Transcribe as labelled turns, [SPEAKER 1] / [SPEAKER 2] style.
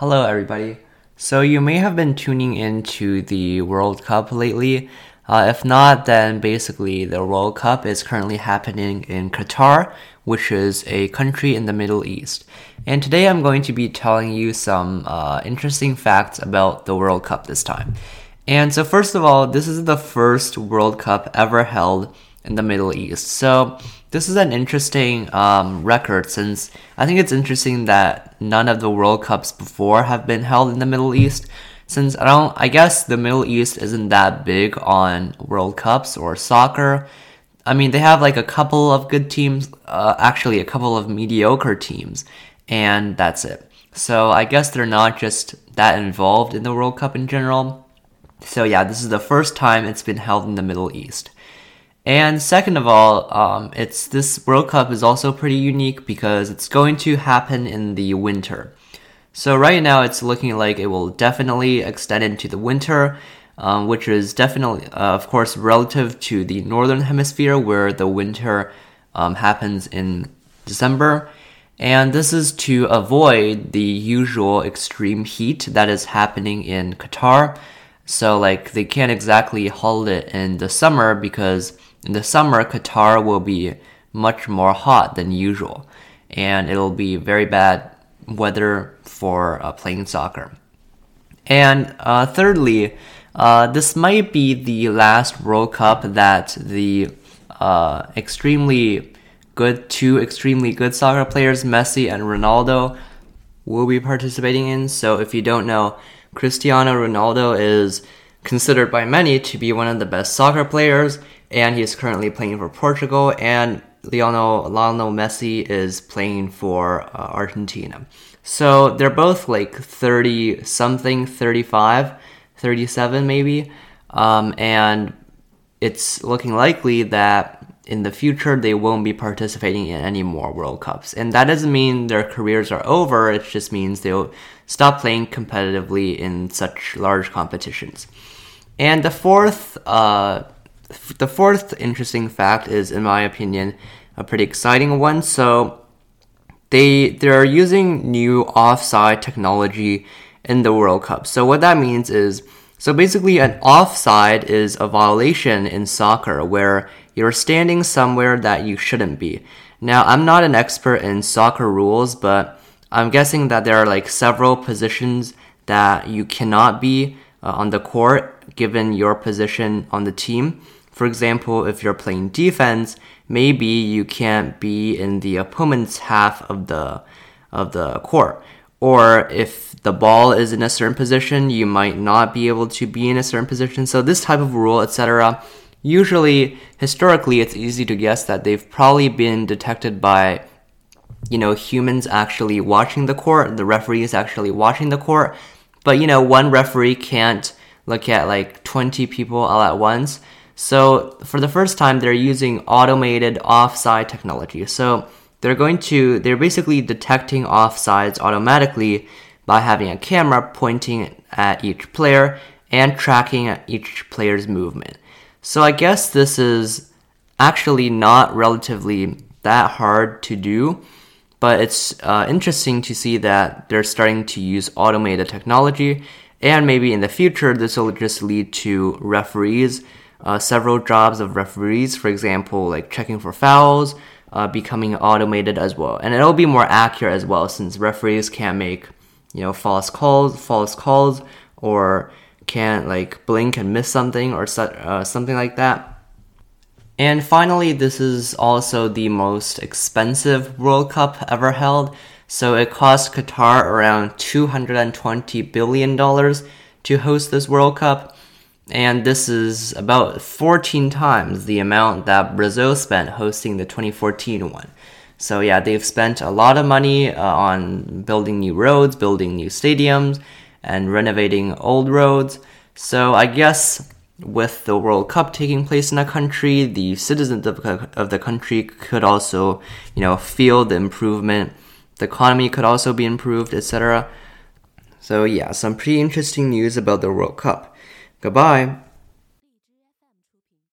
[SPEAKER 1] Hello, everybody. So, you may have been tuning into the World Cup lately. Uh, if not, then basically the World Cup is currently happening in Qatar, which is a country in the Middle East. And today I'm going to be telling you some uh, interesting facts about the World Cup this time. And so, first of all, this is the first World Cup ever held in the Middle East. So, this is an interesting um, record since I think it's interesting that none of the World Cups before have been held in the Middle East. Since I don't, I guess the Middle East isn't that big on World Cups or soccer. I mean, they have like a couple of good teams, uh, actually, a couple of mediocre teams, and that's it. So I guess they're not just that involved in the World Cup in general. So yeah, this is the first time it's been held in the Middle East. And second of all, um, it's this World Cup is also pretty unique because it's going to happen in the winter. So right now, it's looking like it will definitely extend into the winter, um, which is definitely, uh, of course, relative to the northern hemisphere where the winter um, happens in December. And this is to avoid the usual extreme heat that is happening in Qatar. So, like, they can't exactly hold it in the summer because in the summer, Qatar will be much more hot than usual, and it'll be very bad weather for uh, playing soccer. And uh, thirdly, uh, this might be the last World Cup that the uh, extremely good two extremely good soccer players, Messi and Ronaldo, will be participating in. So if you don't know, Cristiano Ronaldo is considered by many to be one of the best soccer players and he is currently playing for Portugal. And Lionel Lionel Messi is playing for uh, Argentina. So they're both like 30 something, 35, 37 maybe. Um, and it's looking likely that in the future they won't be participating in any more World Cups. And that doesn't mean their careers are over, it just means they'll stop playing competitively in such large competitions. And the fourth uh, the fourth interesting fact is, in my opinion, a pretty exciting one. So they they're using new offside technology in the World Cup. So what that means is so basically an offside is a violation in soccer where you're standing somewhere that you shouldn't be. Now, I'm not an expert in soccer rules, but I'm guessing that there are like several positions that you cannot be uh, on the court given your position on the team. For example, if you're playing defense, maybe you can't be in the opponent's half of the of the court. Or if the ball is in a certain position, you might not be able to be in a certain position. So this type of rule, etc. Usually, historically, it's easy to guess that they've probably been detected by you know humans actually watching the court, the referees actually watching the court. But you know, one referee can't look at like 20 people all at once. So for the first time, they're using automated offside technology. So they're going to, they're basically detecting offsides automatically by having a camera pointing at each player and tracking each player's movement. So I guess this is actually not relatively that hard to do, but it's uh, interesting to see that they're starting to use automated technology. And maybe in the future, this will just lead to referees uh, several jobs of referees, for example, like checking for fouls, uh, becoming automated as well. And it'll be more accurate as well since referees can't make, you know, false calls, false calls, or can't like blink and miss something or uh, something like that. And finally, this is also the most expensive World Cup ever held. So it cost Qatar around $220 billion to host this World Cup and this is about 14 times the amount that Brazil spent hosting the 2014 one. So yeah, they've spent a lot of money uh, on building new roads, building new stadiums, and renovating old roads. So I guess with the World Cup taking place in a country, the citizens of, of the country could also, you know, feel the improvement. The economy could also be improved, etc. So yeah, some pretty interesting news about the World Cup. Goodbye.